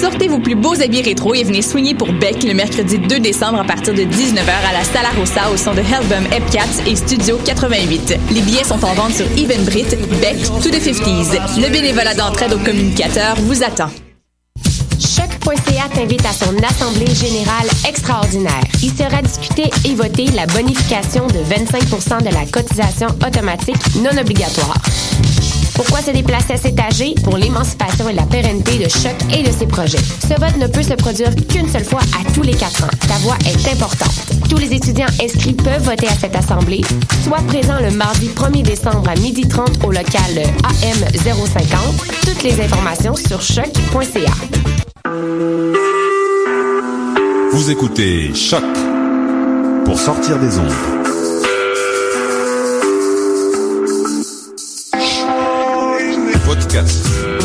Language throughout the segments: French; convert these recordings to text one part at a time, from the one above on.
Sortez vos plus beaux habits rétro et venez soigner pour Beck le mercredi 2 décembre à partir de 19h à la Sala Rossa au son de Hellbum Epcats et Studio 88. Les billets sont en vente sur Evenbrit, Beck, To The 50s. Le bénévolat d'entraide aux communicateurs vous attend. Choc.ca t'invite à son assemblée générale extraordinaire. Il sera discuté et voté la bonification de 25% de la cotisation automatique non obligatoire. Pourquoi se déplacer à cet âgé? Pour l'émancipation et la pérennité de Choc et de ses projets. Ce vote ne peut se produire qu'une seule fois à tous les quatre ans. Ta voix est importante. Tous les étudiants inscrits peuvent voter à cette assemblée. Sois présent le mardi 1er décembre à 12h30 au local AM 050. Toutes les informations sur choc.ca. Vous écoutez Choc pour sortir des ondes.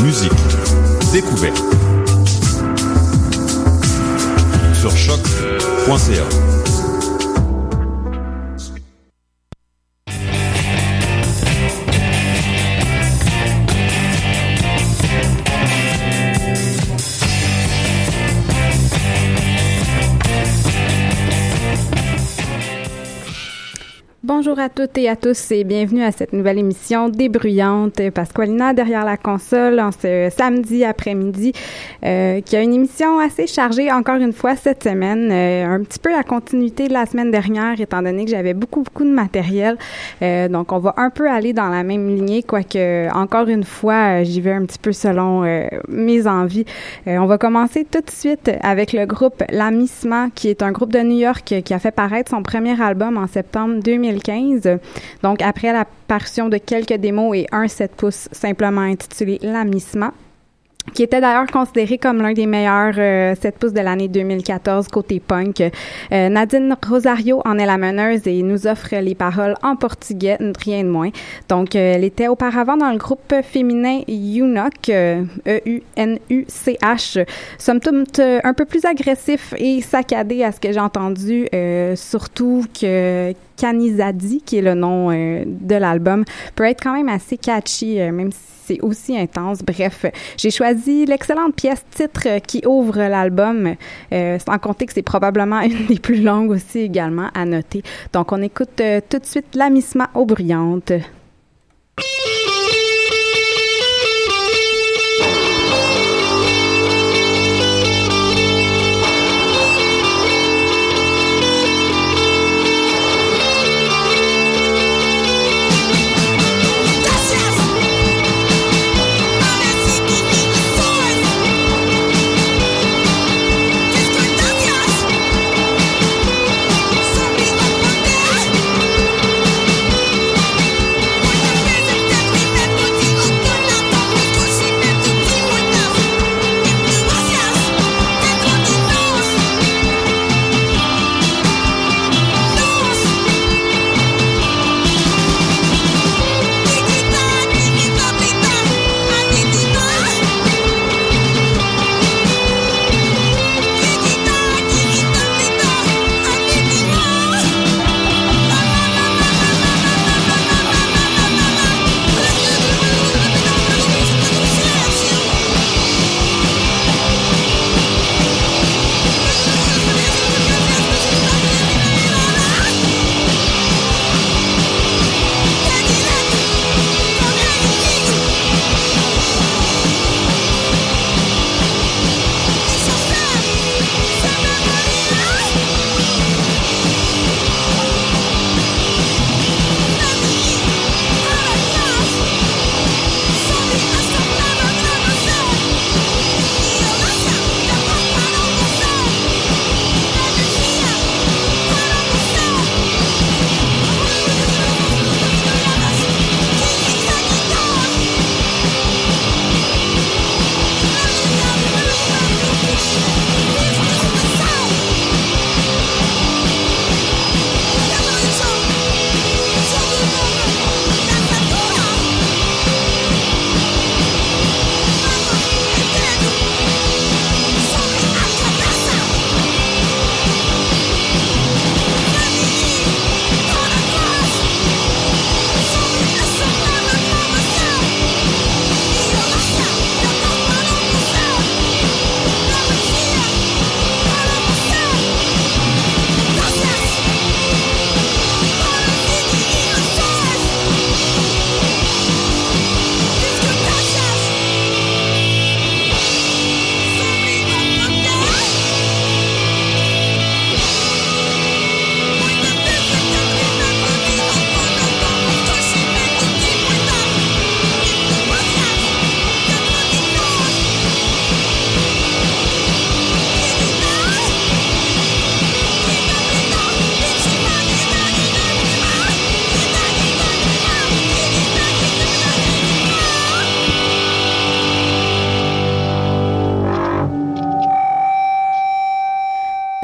Musique, découverte. Sur choc.ca. Bonjour à toutes et à tous et bienvenue à cette nouvelle émission débruyante. Pasqualina derrière la console en ce samedi après-midi, euh, qui a une émission assez chargée encore une fois cette semaine, euh, un petit peu la continuité de la semaine dernière étant donné que j'avais beaucoup beaucoup de matériel. Euh, donc on va un peu aller dans la même lignée, quoique encore une fois j'y vais un petit peu selon mes envies. on va commencer tout de suite avec le groupe L'Amissement, qui est un groupe de New York qui a fait paraître son premier album en septembre 2015 donc, après la parution de quelques démos et un 7 pouces simplement intitulé L'Amissement, qui était d'ailleurs considéré comme l'un des meilleurs 7 euh, pouces de l'année 2014 côté punk. Euh, Nadine Rosario en est la meneuse et nous offre les paroles en portugais, rien de moins. Donc, euh, elle était auparavant dans le groupe féminin UNOC, E-U-N-U-C-H, somme toute un peu plus agressif et saccadé à ce que j'ai entendu, surtout que Kanizadi, qui est le nom de l'album, peut être quand même assez catchy, même si c'est aussi intense. Bref, j'ai choisi l'excellente pièce titre qui ouvre l'album, euh, sans compter que c'est probablement une des plus longues aussi également à noter. Donc, on écoute euh, tout de suite l'amissement aux bruyantes.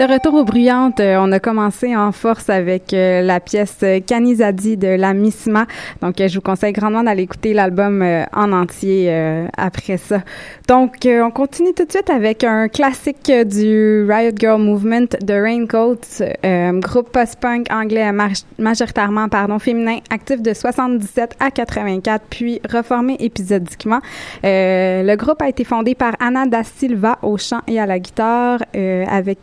Retour aux bruyantes, euh, on a commencé en force avec euh, la pièce Kanizadi de la Misma. Donc, euh, je vous conseille grandement d'aller écouter l'album en entier après ça. Donc, on continue tout de suite avec un classique du Riot Girl Movement de Raincoats, groupe post-punk anglais majoritairement pardon féminin, actif de 77 à 84, puis reformé épisodiquement. le groupe a été fondé par Anna da Silva au chant et à la guitare, avec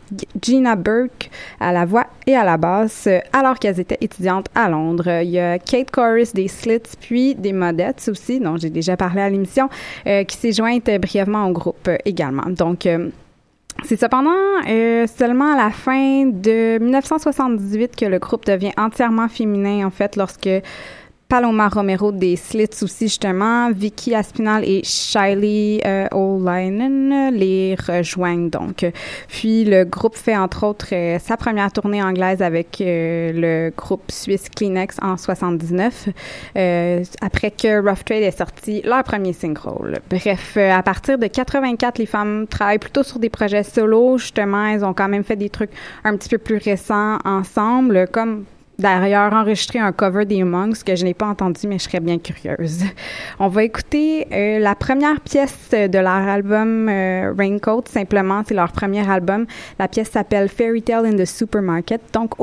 Gina Burke à la voix et à la basse, alors qu'elles étaient étudiantes à Londres. Il y a Kate Corris des Slits, puis des Modettes aussi, dont j'ai déjà parlé à l'émission, euh, qui s'est jointe brièvement au groupe euh, également. Donc, euh, c'est cependant seulement à la fin de 1978 que le groupe devient entièrement féminin, en fait, lorsque Paloma Romero des Slits aussi, justement. Vicky Aspinall et Shiley euh, O'Linen les rejoignent donc. Puis le groupe fait entre autres euh, sa première tournée anglaise avec euh, le groupe suisse Kleenex en 79, après que Rough Trade ait sorti leur premier single. Bref, à partir de 84, les femmes travaillent plutôt sur des projets solo. Justement, elles ont quand même fait des trucs un petit peu plus récents ensemble, comme d'ailleurs enregistré un cover des Monks que je n'ai pas entendu, mais je serais bien curieuse. On va écouter euh, la première pièce de leur album euh, Raincoat, simplement, c'est leur premier album. La pièce s'appelle Fairy Tale in the Supermarket, donc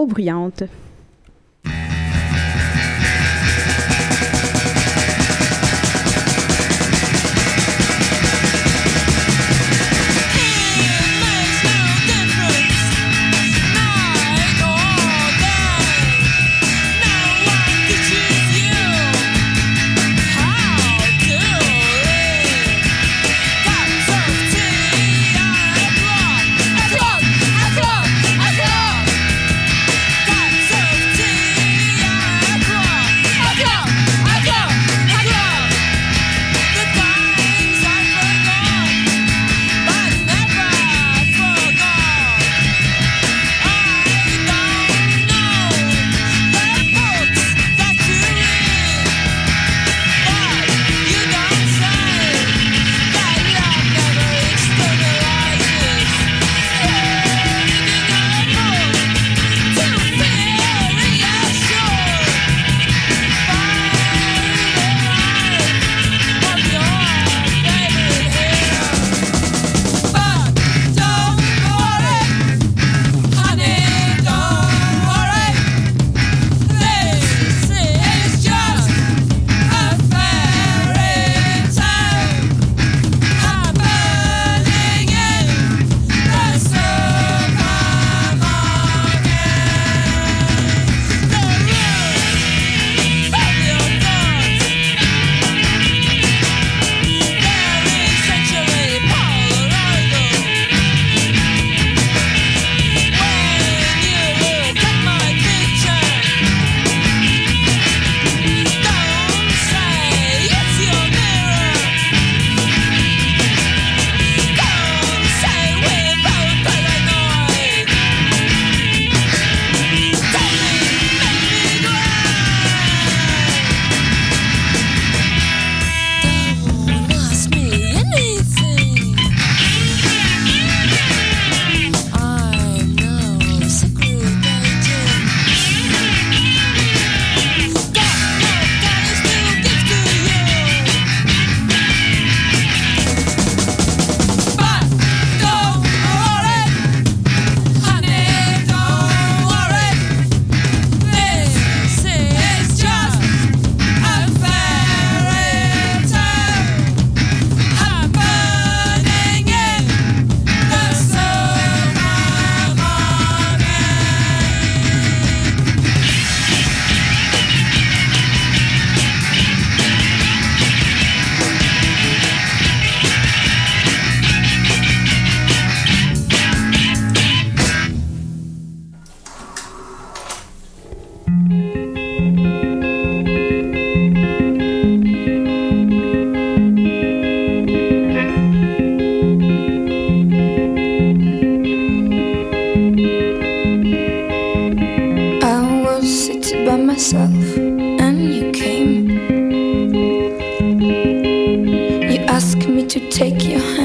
au bruyante. to take your hand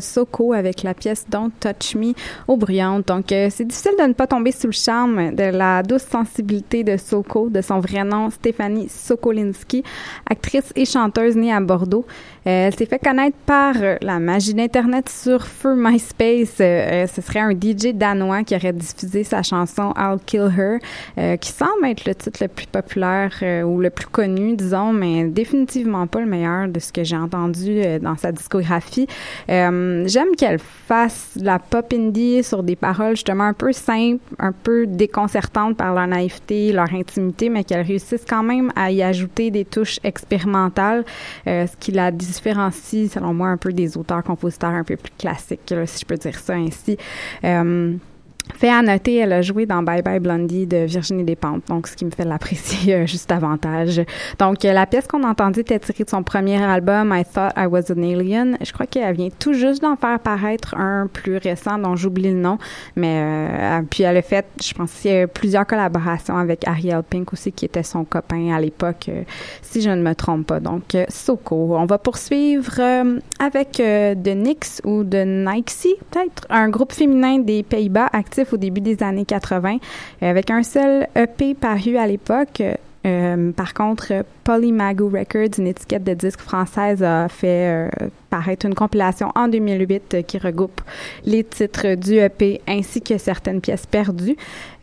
Soko avec la pièce Don't Touch Me au. Donc, euh, c'est difficile de ne pas tomber sous le charme de la douce sensibilité de Soko, de son vrai nom, Stéphanie Sokolinski, actrice et chanteuse née à Bordeaux. Euh, elle s'est fait connaître par euh, la magie d'Internet sur feu MySpace. ce serait un DJ danois qui aurait diffusé sa chanson I'll Kill Her, qui semble être le titre le plus populaire ou le plus connu, disons, mais définitivement pas le meilleur de ce que j'ai entendu dans sa discographie. Euh, j'aime qu'elle fasse la pop indie sur des paroles justement un peu simples, un peu déconcertantes par leur naïveté, leur intimité, mais qu'elle réussisse quand même à y ajouter des touches expérimentales, euh, ce qui la différencie, selon moi, un peu des auteurs-compositeurs un peu plus classiques, si je peux dire ça ainsi. Euh, fait à noter, elle a joué dans Bye Bye Blondie de Virginie Despentes, donc ce qui me fait l'apprécier euh, juste davantage. Donc, euh, la pièce qu'on a entendue était tirée de son premier album, I Thought I Was an Alien. Je crois qu'elle vient tout juste d'en faire paraître un plus récent dont j'oublie le nom, mais euh, puis elle a fait, je pense, a plusieurs collaborations avec Ariel Pink aussi, qui était son copain à l'époque, si je ne me trompe pas. Donc, Soko. On va poursuivre avec de Nix ou de Nixie, peut-être, un groupe féminin des Pays-Bas au début des années 80, euh, avec un seul EP paru à l'époque. Euh, par contre, Polymago Records, une étiquette de disques française, a fait euh, paraître une compilation en 2008 euh, qui regroupe les titres du EP ainsi que certaines pièces perdues.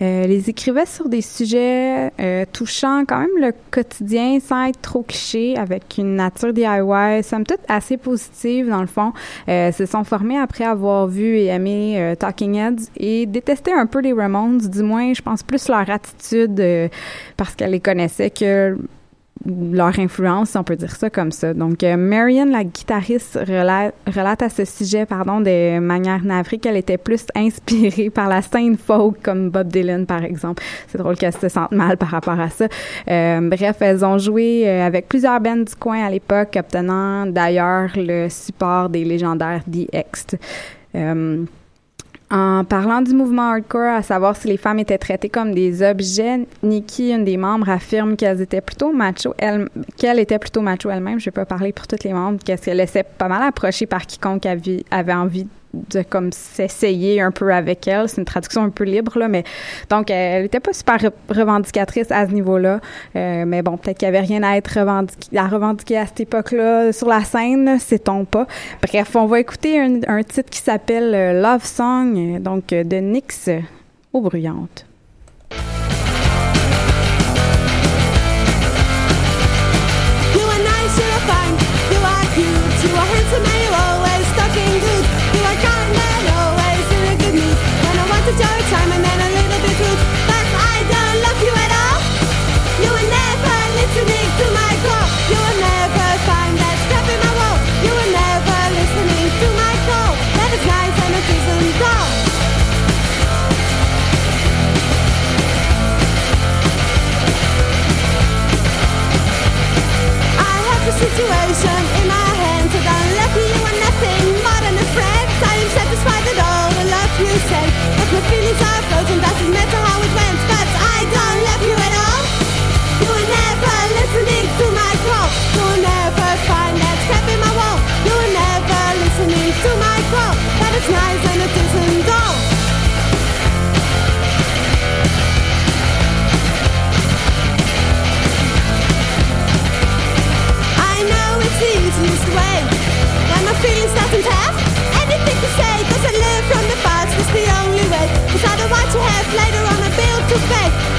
Euh, les écrivait sur des sujets euh, touchant quand même le quotidien sans être trop cliché, avec une nature DIY, somme toute assez positive dans le fond. Euh, se sont formés après avoir vu et aimé euh, Talking Heads et détestaient un peu les Ramones, du moins je pense plus leur attitude parce qu'elle les connaissait que leur influence, si on peut dire ça comme ça. Donc, euh, Marion, la guitariste, relate, à ce sujet, pardon, de manière navrée qu'elle était plus inspirée par la scène folk, comme Bob Dylan, par exemple. C'est drôle qu'elle se sente mal par rapport à ça. Euh, bref, elles ont joué euh, avec plusieurs bands du coin à l'époque, obtenant d'ailleurs le support des légendaires DX. En parlant du mouvement hardcore, à savoir si les femmes étaient traitées comme des objets, Nikki, une des membres, affirme qu'elles étaient plutôt macho, qu'elle était plutôt macho elle-même. Je vais pas parler pour toutes les membres, qu'elle laissait pas mal approcher par quiconque avait, avait envie de comme s'essayer un peu avec elle. C'est une traduction un peu libre, là, mais donc elle était pas super revendicatrice à ce niveau-là. Euh, mais bon, peut-être qu'il y avait rien à être revendiqué, à revendiquer à cette époque-là sur la scène, sait-on pas. Bref, on va écouter un, un titre qui s'appelle euh, Love Song, donc de Nyx aux bruyantes. Time and then a little bit rude, but I don't love you at all. You are never listening to my call. You will never find that step in my wall. You are never listening to my call. That is nice and it isn't all. I have situation feelings doesn't have. Anything to say Cause I live from the past, it's the only way. Cause want to have. Later on a bill to pay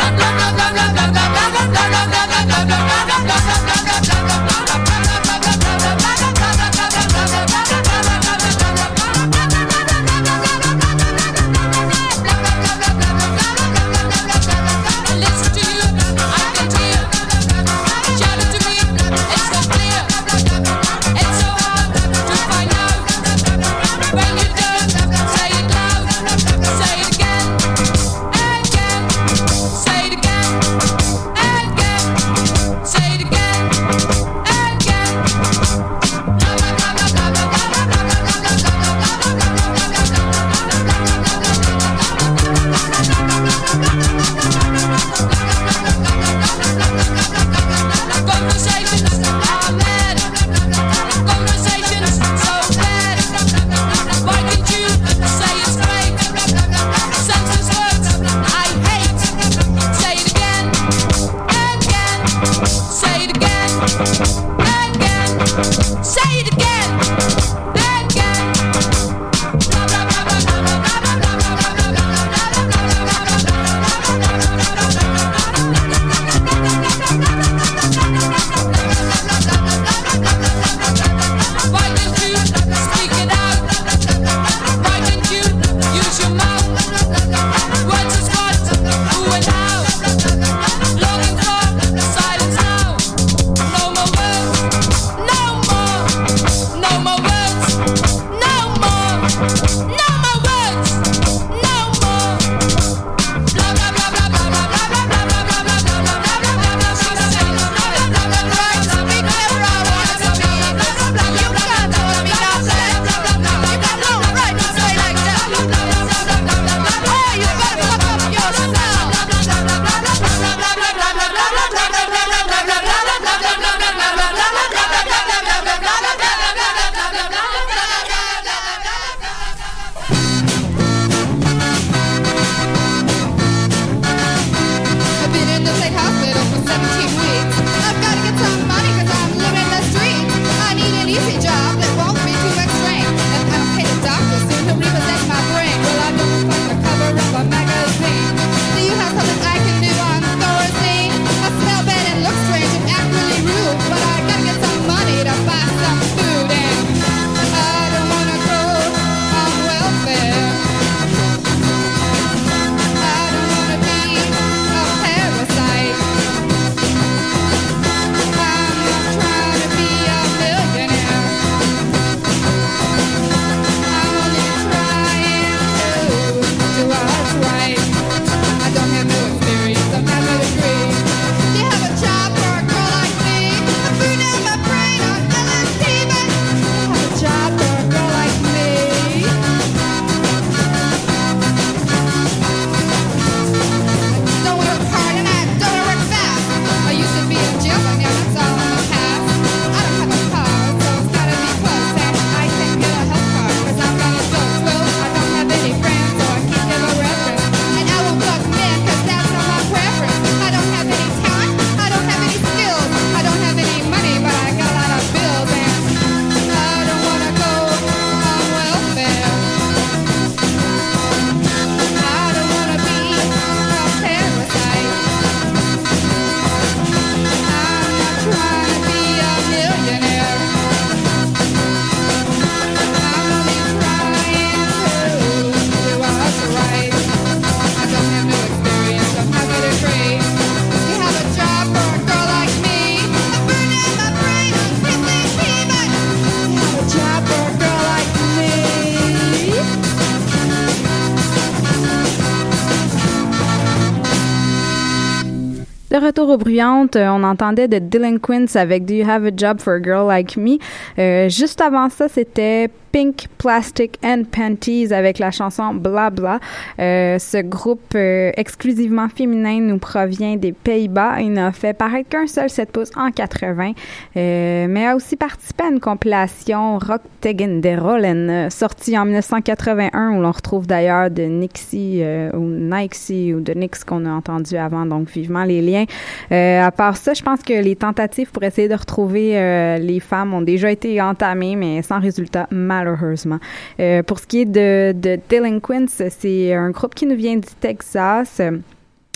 Retour aux bruyantes, euh, on entendait de Delinquents avec Do You Have a Job for a Girl Like Me? Euh, juste avant ça, c'était Pink Plastic and Panties avec la chanson Bla Bla. Euh, ce groupe exclusivement féminin nous provient des Pays-Bas. Il n'a fait paraître qu'un seul 7 pouces en 80, euh, mais a aussi participé à une compilation Rock Tegen der Rollen, sortie en 1981, où l'on retrouve d'ailleurs de Nixie ou Nixie ou de Nix qu'on a entendu avant, donc vivement les liens. Euh, à part ça, je pense que les tentatives pour essayer de retrouver euh, les femmes ont déjà été entamées, mais sans résultat, malheureusement. Euh, pour ce qui est de, de Delinquents, c'est un groupe qui nous vient du Texas.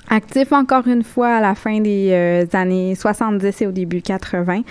Actif encore une fois à la fin des euh, années 70 et au début 80,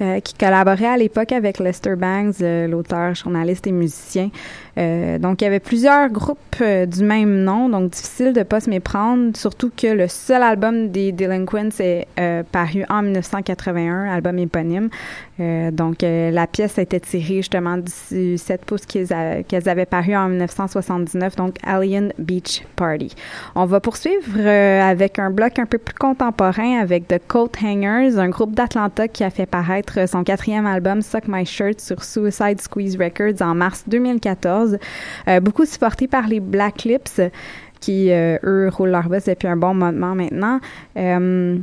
euh, qui collaborait à l'époque avec Lester Bangs, euh, l'auteur, journaliste et musicien. Euh, donc, il y avait plusieurs groupes euh, du même nom, donc difficile de pas se méprendre, surtout que le seul album des Delinquents est euh, paru en 1981, album éponyme. Donc, la pièce a été tirée justement du 7 pouces qu'elles avaient paru en 1979, donc Alien Beach Party. On va poursuivre avec un bloc un peu plus contemporain avec The Coat Hangers, un groupe d'Atlanta qui a fait paraître son quatrième album Suck My Shirt sur Suicide Squeeze Records en mars 2014. Euh, beaucoup supporté par les Black Lips qui, euh, eux, roulent leur boss depuis un bon moment maintenant. Euh,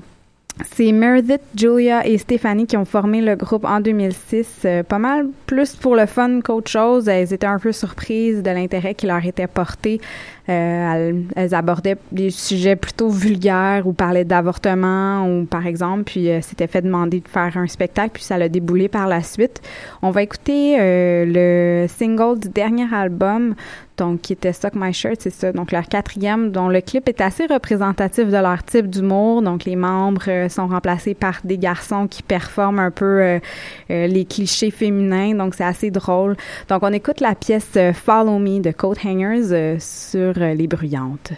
c'est Meredith, Julia et Stéphanie qui ont formé le groupe en 2006. euh, pas mal plus pour le fun qu'autre chose. Elles étaient un peu surprises de l'intérêt qui leur était porté. Euh, elles, abordaient des sujets plutôt vulgaires ou parlaient d'avortement ou par exemple, puis euh, s'étaient fait demander de faire un spectacle, puis ça l'a déboulé par la suite. On va écouter euh, le single du dernier album, donc qui était Suck My Shirt, c'est ça, donc leur quatrième, dont le clip est assez représentatif de leur type d'humour. Donc les membres sont remplacés par des garçons qui performent un peu les clichés féminins, donc c'est assez drôle. Donc on écoute la pièce Follow Me de Coat Hangers euh, sur euh, les bruyantes.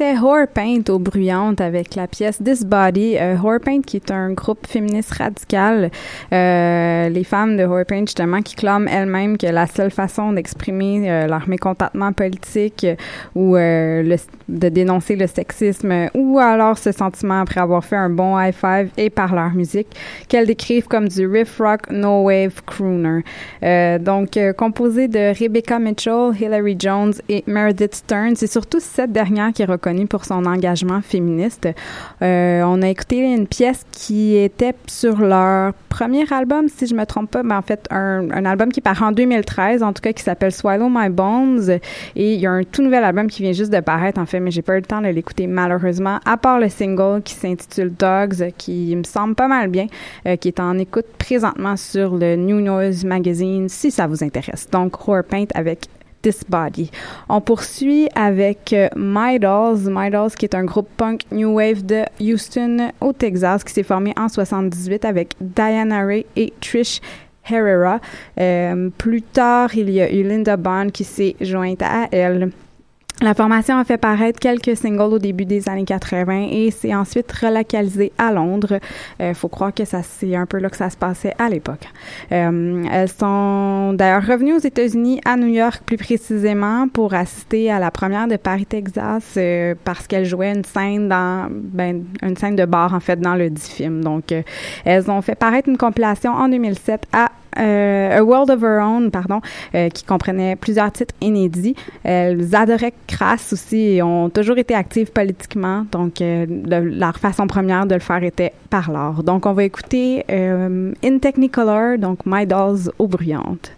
C'était Horrorpaint au Bruyante avec la pièce This Body. Euh, Horrorpaint qui est un groupe féministe radical. Euh, les femmes de Horrorpaint justement qui clament elles-mêmes que la seule façon d'exprimer euh, leur mécontentement politique euh, ou de dénoncer le sexisme ou alors ce sentiment après avoir fait un bon high five est par leur musique qu'elles décrivent comme du riff rock no wave crooner. Donc composé de Rebecca Mitchell, Hilary Jones et Meredith Stern. C'est surtout cette dernière qui est pour son engagement féministe. Euh, on a écouté une pièce qui était sur leur premier album, si je me trompe pas, mais en fait un, album qui part en 2013, en tout cas qui s'appelle Swallow My Bones. Et il y a un tout nouvel album qui vient juste de paraître en fait, mais j'ai pas eu le temps de l'écouter malheureusement. À part le single qui s'intitule Dogs, qui me semble pas mal bien, euh, qui est en écoute présentement sur le New Noise Magazine, si ça vous intéresse. Donc Horrorpaint avec This Body. On poursuit avec euh, My Dolls. My Dolls, qui est un groupe punk new wave de Houston, au Texas, qui s'est formé en 78 avec Diana Ray et Trish Herrera. Euh, plus tard, il y a eu Linda Bond qui s'est jointe à elle. La formation a fait paraître quelques singles au début des années 80 et s'est ensuite relocalisée à Londres. Il faut croire que ça c'est un peu là que ça se passait à l'époque. Euh, elles sont d'ailleurs revenues aux États-Unis, à New York plus précisément, pour assister à la première de Paris, Texas, euh, parce qu'elles jouaient une scène dans ben, une scène de bar en fait dans le dit film. Donc euh, elles ont fait paraître une compilation en 2007 à euh, A World of Her Own, pardon, euh, qui comprenait plusieurs titres inédits. Elles adoraient Crass aussi et ont toujours été actives politiquement. Donc, euh, le- leur façon première de le faire était par l'art. Donc, on va écouter In Technicolor, donc My Dolls aux bruyantes.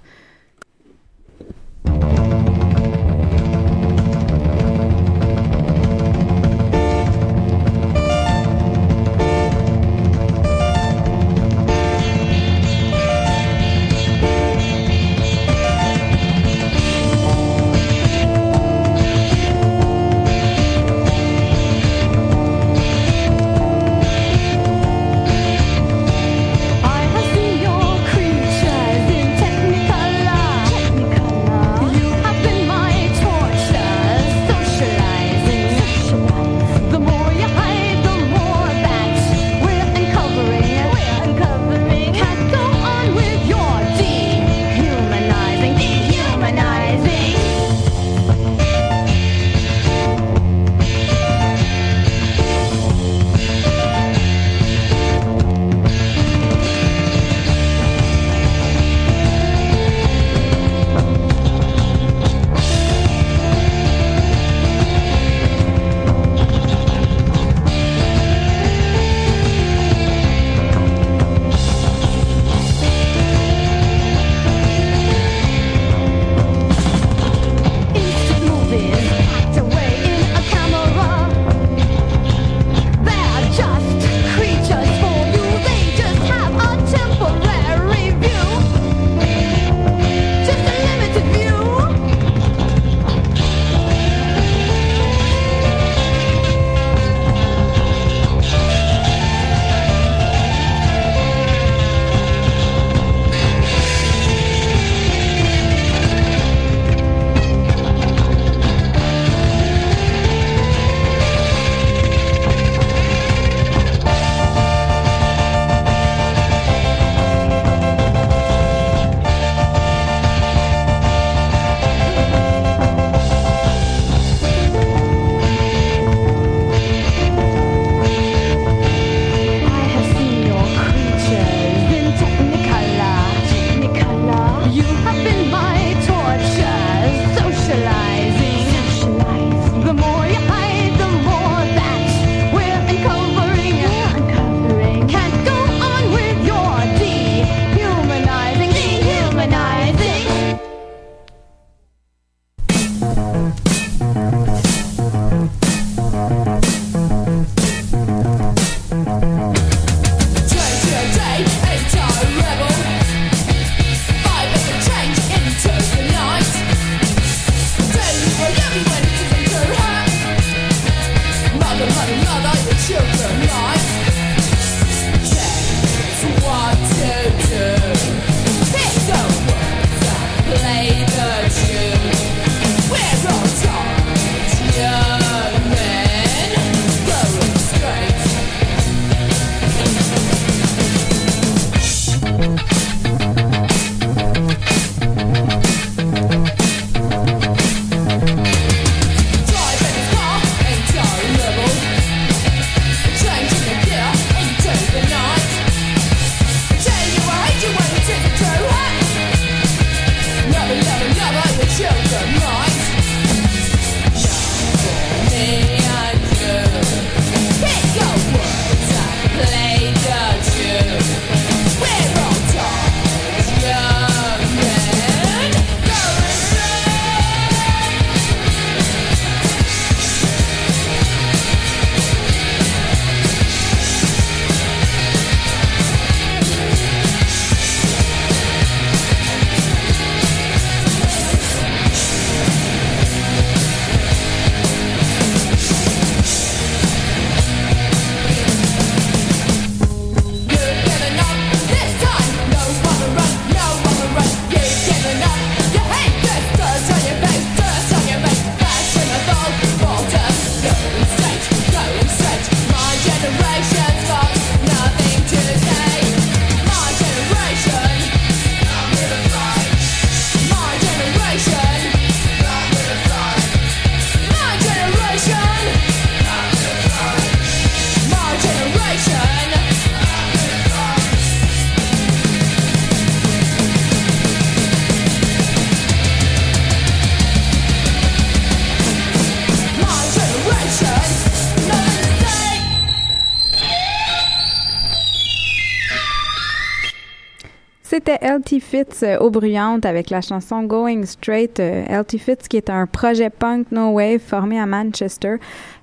LT Fitz euh, au Bruyante avec la chanson Going Straight. Euh, LT Fitz qui est un projet punk no wave formé à Manchester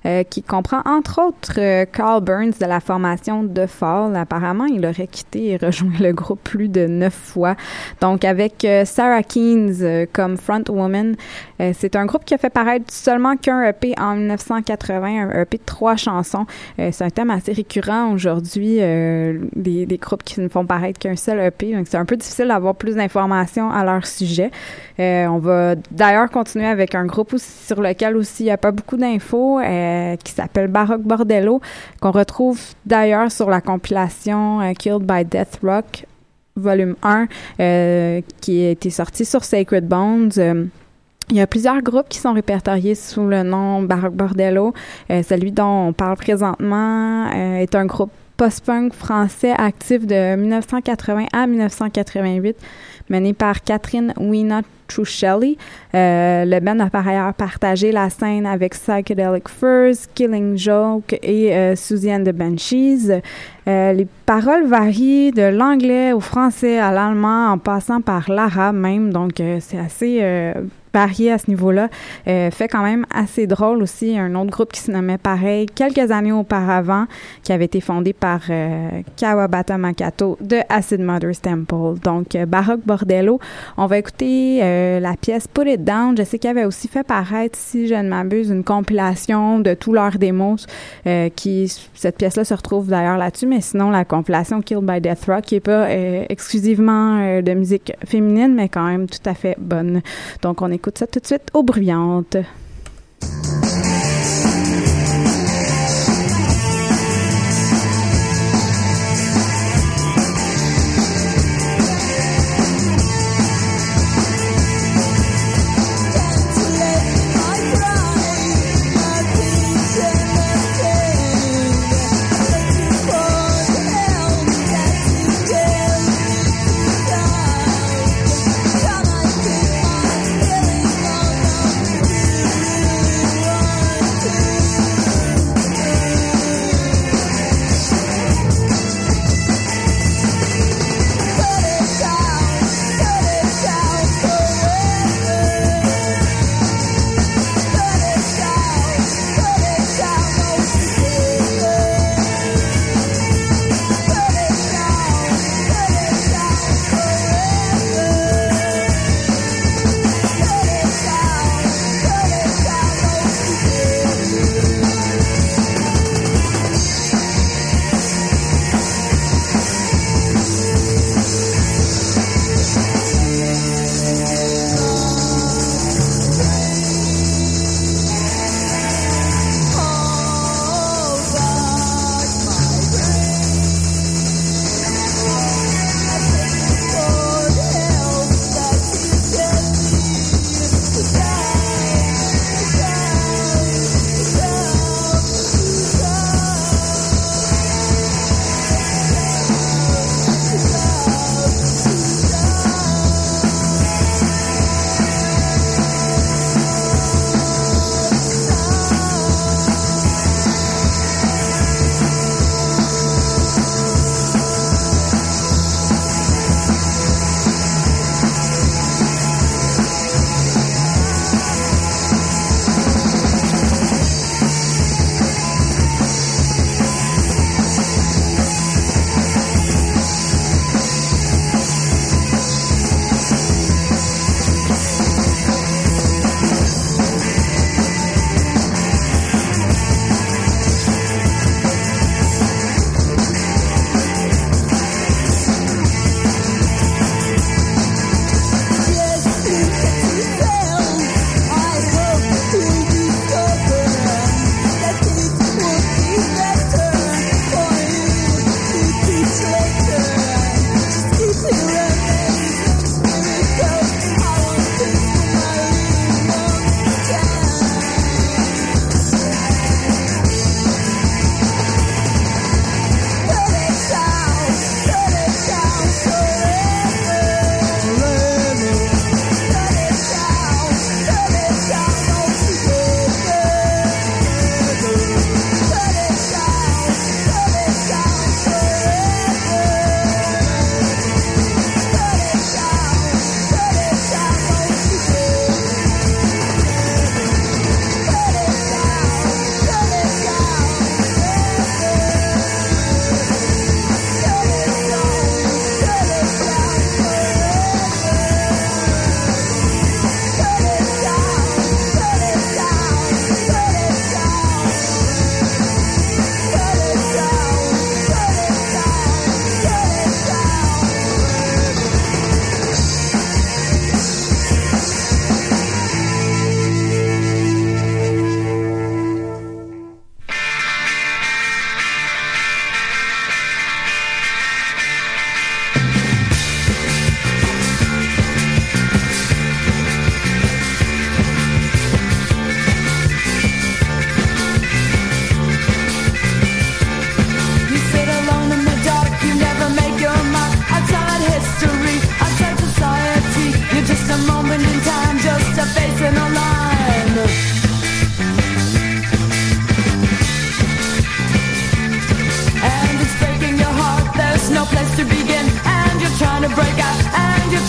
euh, qui comprend entre autres euh, Carl Burns de la formation The Fall. Apparemment, il aurait quitté et rejoint le groupe plus de neuf fois. Donc avec euh, Sarah Keynes comme frontwoman, euh, c'est un groupe qui a fait paraître seulement qu'un EP en 1980, un EP de trois chansons. Euh, c'est un thème assez récurrent aujourd'hui, euh, des, des groupes qui ne font paraître qu'un seul EP. Donc c'est un peu difficile d'avoir plus d'informations à leur sujet. On va d'ailleurs continuer avec un groupe aussi- sur lequel aussi il n'y a pas beaucoup d'infos, qui s'appelle Baroque Bordello, qu'on retrouve d'ailleurs sur la compilation Killed by Death Rock volume 1 euh, qui a été sorti sur Sacred Bones. Il y a plusieurs groupes qui sont répertoriés sous le nom Baroque Bordello. Euh, celui dont on parle présentement euh, est un groupe post-punk français actif de 1980 à 1988, mené par Catherine Weena Truchelli. Euh, le band a par ailleurs partagé la scène avec Psychedelic Furs, Killing Joke et euh, and the Banshees. Euh, les paroles varient de l'anglais au français à l'allemand en passant par l'arabe même, donc euh, c'est assez euh, varié à ce niveau-là. Euh, fait quand même assez drôle aussi un autre groupe qui se nommait pareil quelques années auparavant, qui avait été fondé par euh, Kawabata Makato de Acid Mother's Temple. Donc euh, Baroque Bordello. On va écouter euh, la pièce Put It Down. Je sais qu'il avait aussi fait paraître, si je ne m'abuse, une compilation de tous leurs démos. euh, qui cette pièce-là se retrouve d'ailleurs là-dessus, mais sinon la compilation Killed by Death Rock, qui est pas exclusivement de musique féminine, mais quand même tout à fait bonne. Donc on écoute ça tout de suite aux bruyantes.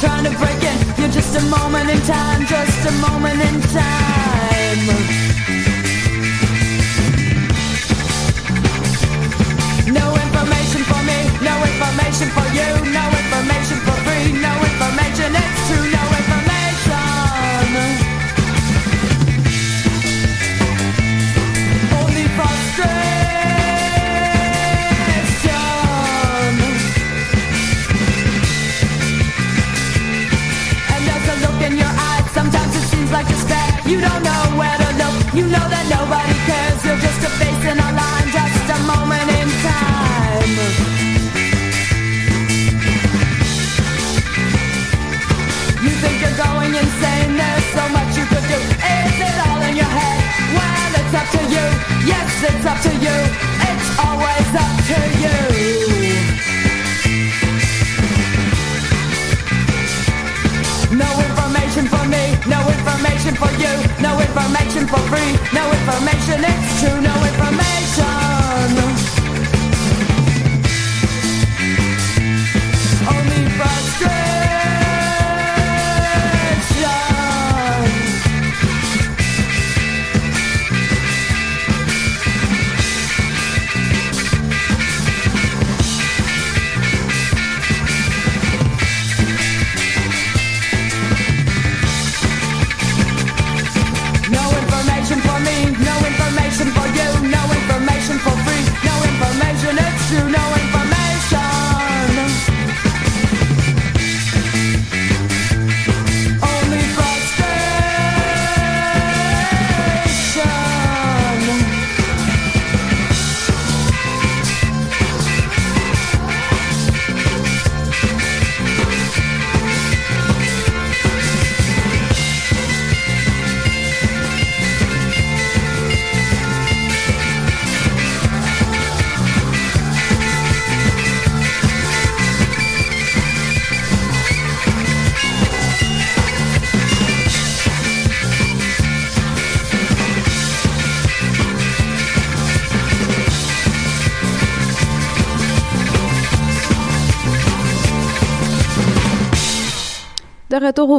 Trying to break in. You're just a moment in time, just a moment in time. No information for me, no information for you, no Yes, it's up to you. It's always up to you. No information for me, no information for you, no information for free, no information, it's true, no information.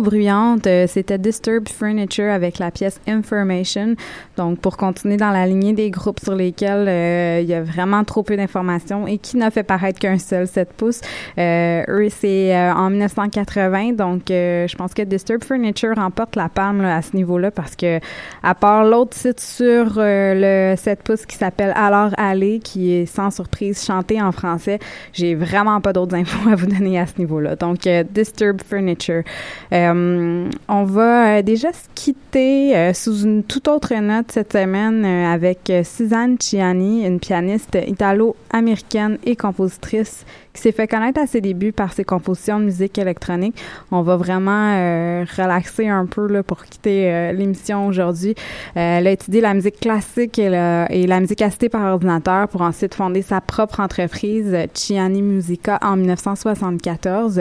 Bruyantes, euh, c'était Disturbed Furniture avec la pièce Information. Donc, pour continuer dans la lignée des groupes sur lesquels euh, il y a vraiment trop peu d'informations et qui n'a fait paraître qu'un seul 7 pouces. Euh, eux, c'est euh, en 1980. Donc, je pense que Disturbed Furniture remporte la palme là, à ce niveau-là parce que, à part l'autre site sur le 7 pouces qui s'appelle Alors Aller, qui est sans surprise chanté en français, j'ai vraiment pas d'autres infos à vous donner à ce niveau-là. Donc, Disturbed Furniture. Euh, on va euh, déjà se quitter euh, sous une toute autre note cette semaine euh, avec euh, Suzanne Ciani, une pianiste italo-américaine et compositrice qui s'est fait connaître à ses débuts par ses compositions de musique électronique. On va vraiment euh, relaxer un peu pour quitter euh, l'émission aujourd'hui. Euh, elle a étudié la musique classique et, la- et la musique assistée par ordinateur pour ensuite fonder sa propre entreprise, Ciani Musica, en 1974.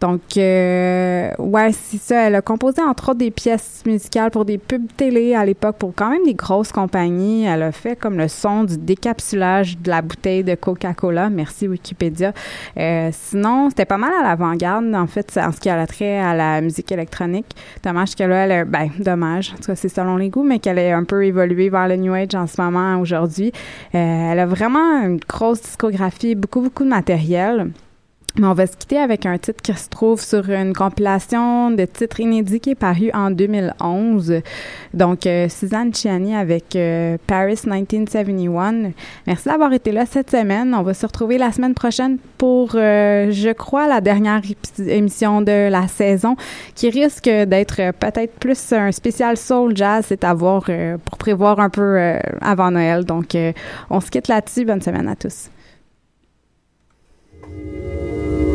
Donc, euh, ouais, c'est ça. Elle a composé entre autres des pièces musicales pour des pubs télé à l'époque pour quand même des grosses compagnies. Elle a fait comme le son du décapsulage de la bouteille de Coca-Cola. Merci Wikipédia. Euh, sinon, c'était pas mal à l'avant-garde, en fait, en ce qui a trait à la musique électronique. Dommage qu'elle a, ben, dommage, en tout cas, c'est selon les goûts, mais qu'elle ait un peu évolué vers le New Age en ce moment, aujourd'hui. Euh, elle a vraiment une grosse discographie, beaucoup, beaucoup de matériel. Mais on va se quitter avec un titre qui se trouve sur une compilation de titres inédits qui est paru en 2011. Donc, euh, Suzanne Chiani avec euh, Paris 1971. Merci d'avoir été là cette semaine. On va se retrouver la semaine prochaine pour, euh, je crois, la dernière émission de la saison qui risque d'être peut-être plus un spécial soul jazz. C'est à voir euh, pour prévoir un peu euh, avant Noël. Donc, on se quitte là-dessus. Bonne semaine à tous. ああ。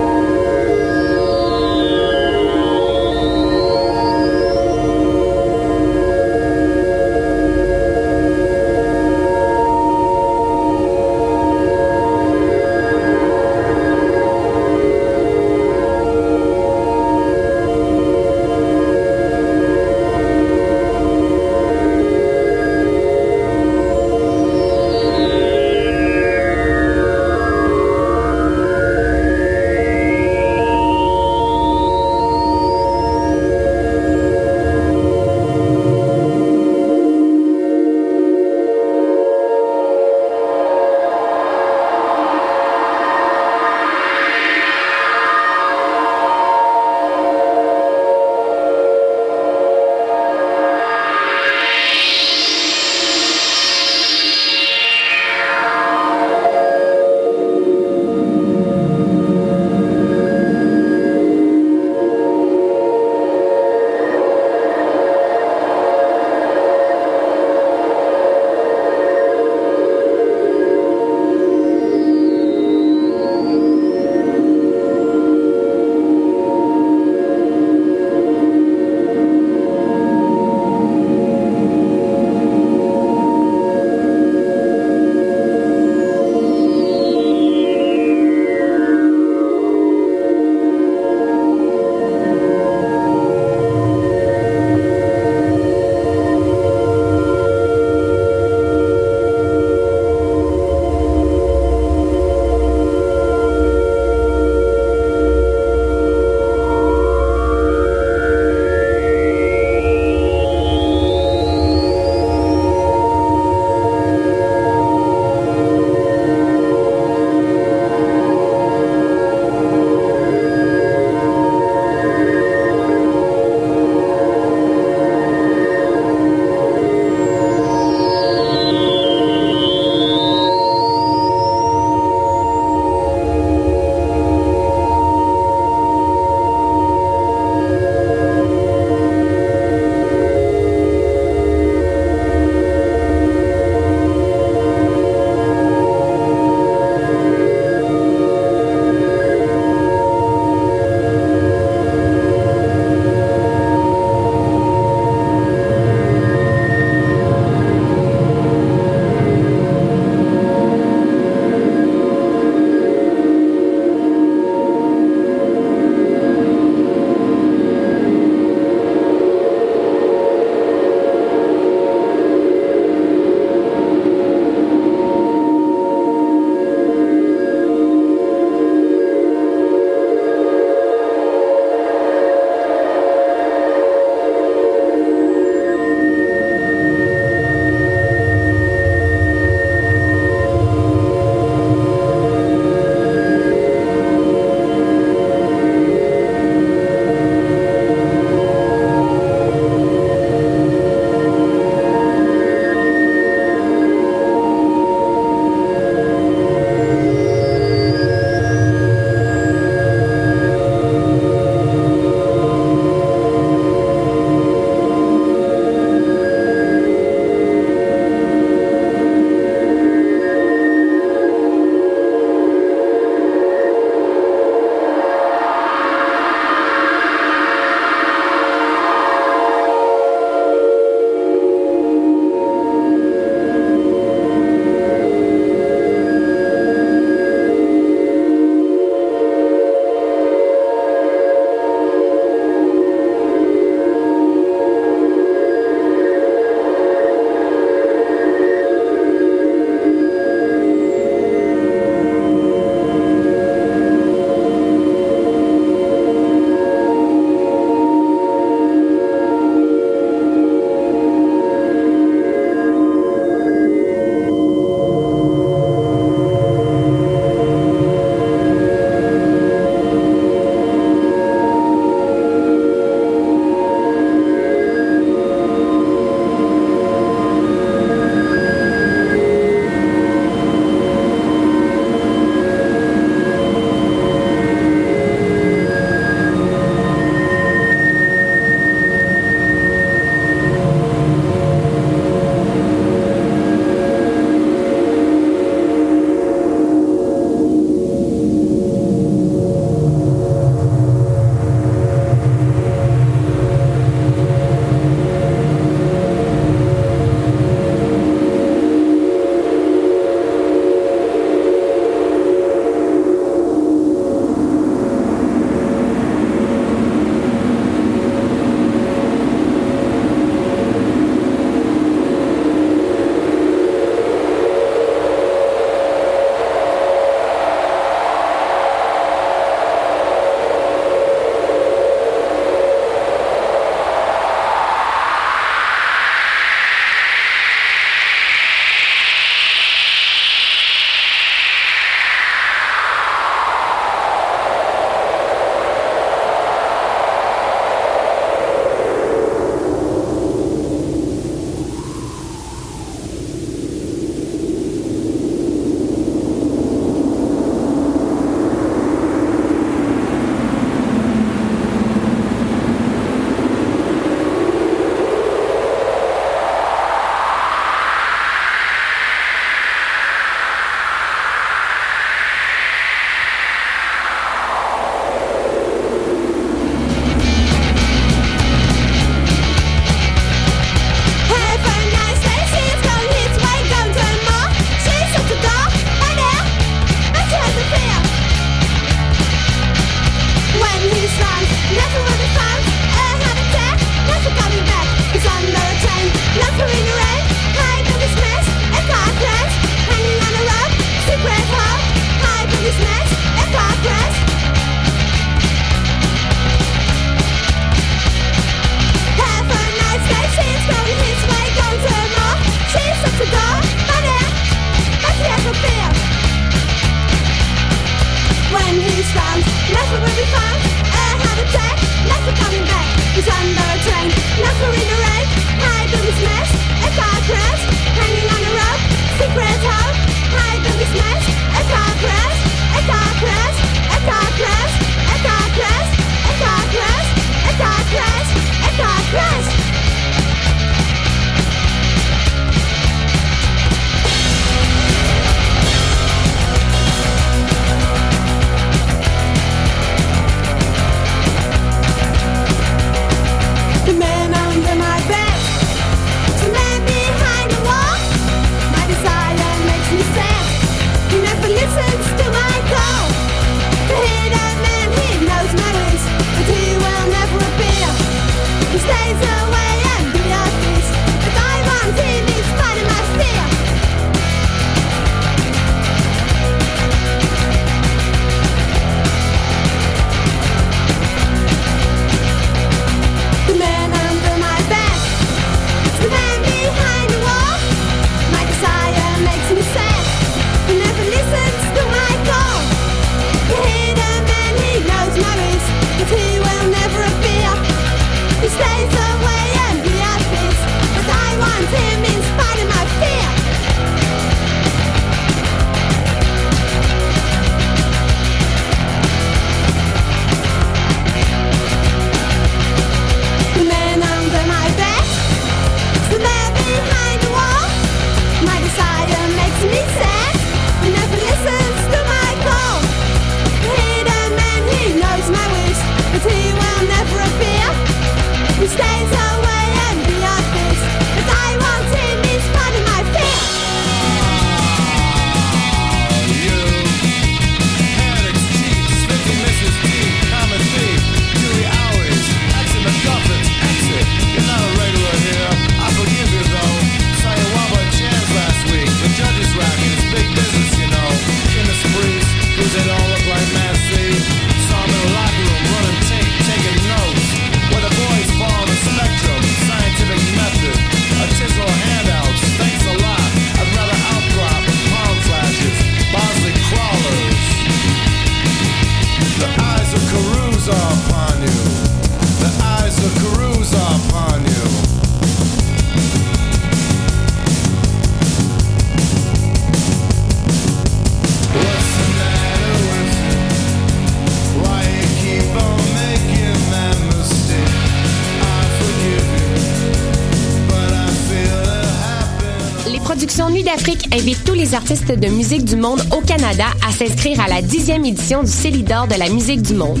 De musique du monde au Canada à s'inscrire à la dixième édition du Célidor de la musique du monde.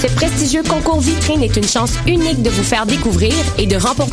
Ce prestigieux concours vitrine est une chance unique de vous faire découvrir et de remporter